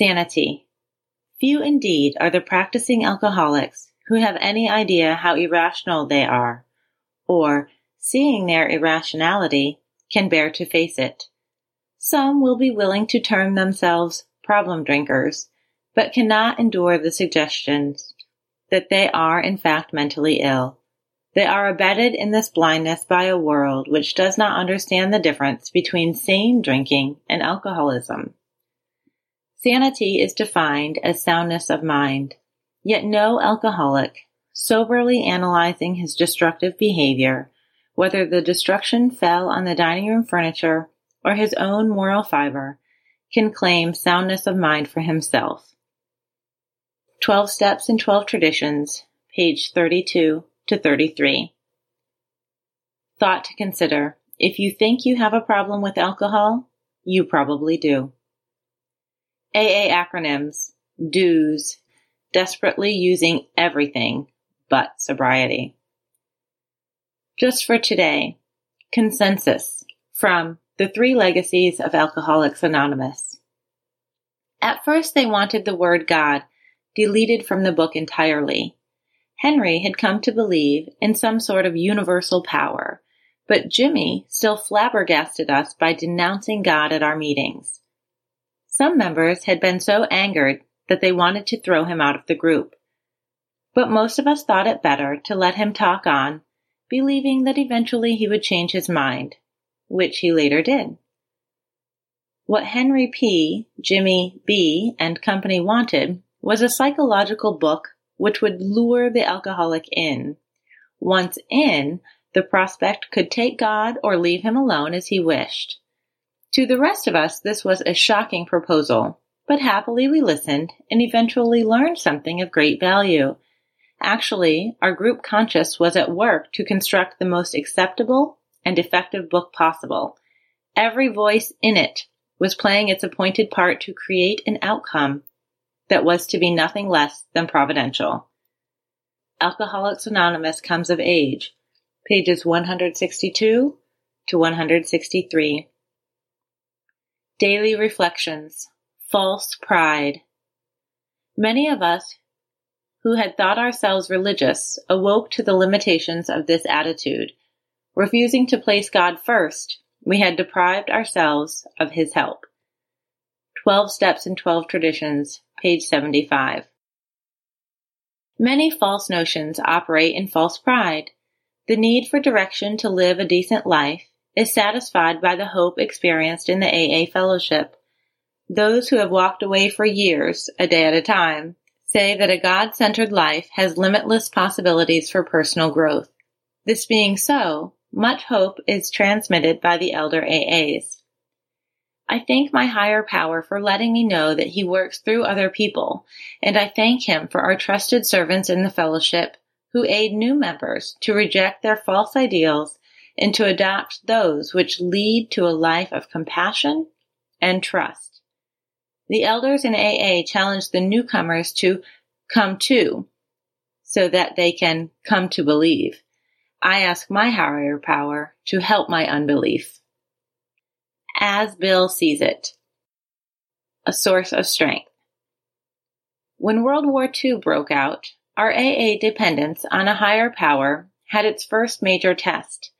Sanity. Few indeed are the practicing alcoholics who have any idea how irrational they are, or, seeing their irrationality, can bear to face it. Some will be willing to term themselves problem drinkers, but cannot endure the suggestions that they are in fact mentally ill. They are abetted in this blindness by a world which does not understand the difference between sane drinking and alcoholism. Sanity is defined as soundness of mind, yet no alcoholic, soberly analyzing his destructive behavior, whether the destruction fell on the dining room furniture or his own moral fiber, can claim soundness of mind for himself. 12 Steps and 12 Traditions, page 32 to 33. Thought to consider. If you think you have a problem with alcohol, you probably do. AA acronyms, DOS, desperately using everything but sobriety. Just for today, consensus from the three legacies of Alcoholics Anonymous. At first they wanted the word God deleted from the book entirely. Henry had come to believe in some sort of universal power, but Jimmy still flabbergasted us by denouncing God at our meetings. Some members had been so angered that they wanted to throw him out of the group. But most of us thought it better to let him talk on, believing that eventually he would change his mind, which he later did. What Henry P., Jimmy B., and company wanted was a psychological book which would lure the alcoholic in. Once in, the prospect could take God or leave him alone as he wished. To the rest of us this was a shocking proposal, but happily we listened and eventually learned something of great value. Actually, our group conscience was at work to construct the most acceptable and effective book possible. Every voice in it was playing its appointed part to create an outcome that was to be nothing less than providential. Alcoholics Anonymous comes of age, pages 162 to 163. Daily Reflections False Pride Many of us who had thought ourselves religious awoke to the limitations of this attitude. Refusing to place God first, we had deprived ourselves of His help. 12 Steps and 12 Traditions, page 75. Many false notions operate in false pride. The need for direction to live a decent life is satisfied by the hope experienced in the AA fellowship. Those who have walked away for years, a day at a time, say that a God-centered life has limitless possibilities for personal growth. This being so, much hope is transmitted by the elder AAs. I thank my higher power for letting me know that he works through other people, and I thank him for our trusted servants in the fellowship who aid new members to reject their false ideals and to adopt those which lead to a life of compassion and trust. The elders in AA challenge the newcomers to come to so that they can come to believe. I ask my higher power to help my unbelief. As Bill sees it, a source of strength. When World War II broke out, our AA dependence on a higher power had its first major test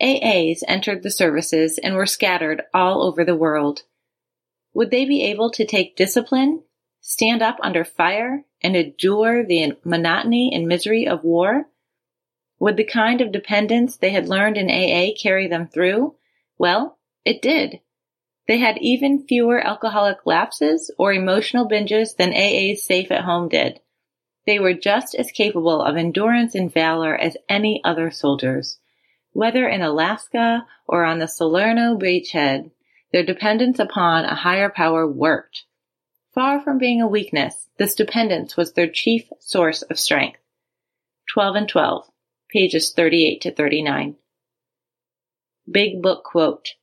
AAs entered the services and were scattered all over the world. Would they be able to take discipline, stand up under fire, and endure the monotony and misery of war? Would the kind of dependence they had learned in AA carry them through? Well, it did. They had even fewer alcoholic lapses or emotional binges than AA's safe at home did. They were just as capable of endurance and valor as any other soldiers. Whether in Alaska or on the Salerno beachhead, their dependence upon a higher power worked. Far from being a weakness, this dependence was their chief source of strength. 12 and 12, pages 38 to 39. Big Book Quote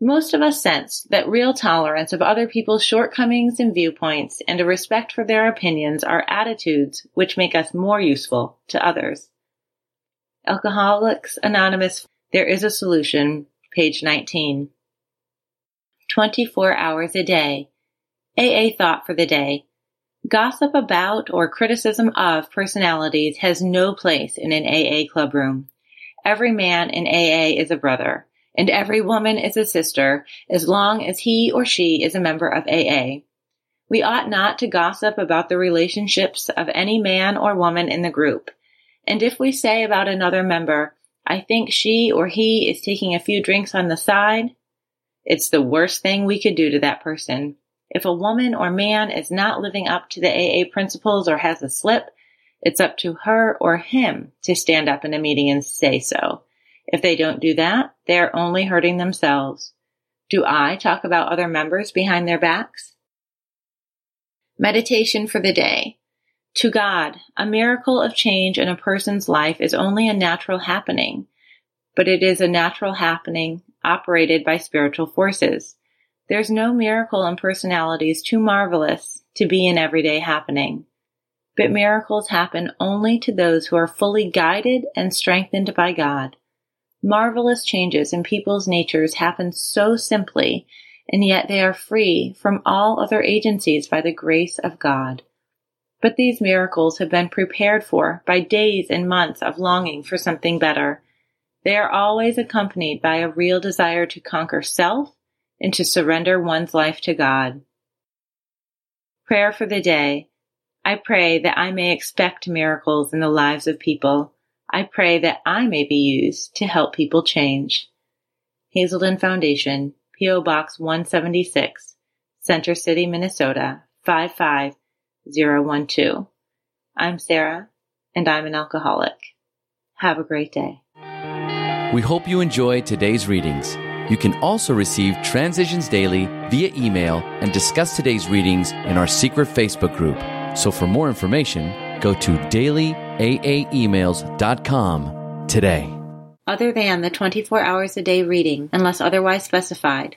Most of us sense that real tolerance of other people's shortcomings and viewpoints and a respect for their opinions are attitudes which make us more useful to others. Alcoholics Anonymous, There is a Solution, page 19. 24 hours a day. AA thought for the day. Gossip about or criticism of personalities has no place in an AA clubroom. Every man in AA is a brother, and every woman is a sister, as long as he or she is a member of AA. We ought not to gossip about the relationships of any man or woman in the group. And if we say about another member, I think she or he is taking a few drinks on the side, it's the worst thing we could do to that person. If a woman or man is not living up to the AA principles or has a slip, it's up to her or him to stand up in a meeting and say so. If they don't do that, they are only hurting themselves. Do I talk about other members behind their backs? Meditation for the day. To God, a miracle of change in a person's life is only a natural happening, but it is a natural happening operated by spiritual forces. There's no miracle in personalities too marvelous to be an everyday happening. But miracles happen only to those who are fully guided and strengthened by God. Marvelous changes in people's natures happen so simply, and yet they are free from all other agencies by the grace of God. But these miracles have been prepared for by days and months of longing for something better. They are always accompanied by a real desire to conquer self and to surrender one's life to God. Prayer for the day. I pray that I may expect miracles in the lives of people. I pray that I may be used to help people change. Hazelden Foundation, P.O. Box 176, Center City, Minnesota 55012. I'm Sarah, and I'm an alcoholic. Have a great day. We hope you enjoyed today's readings. You can also receive Transitions Daily via email and discuss today's readings in our secret Facebook group. So for more information, go to dailyaaemails.com today. Other than the 24 hours a day reading, unless otherwise specified,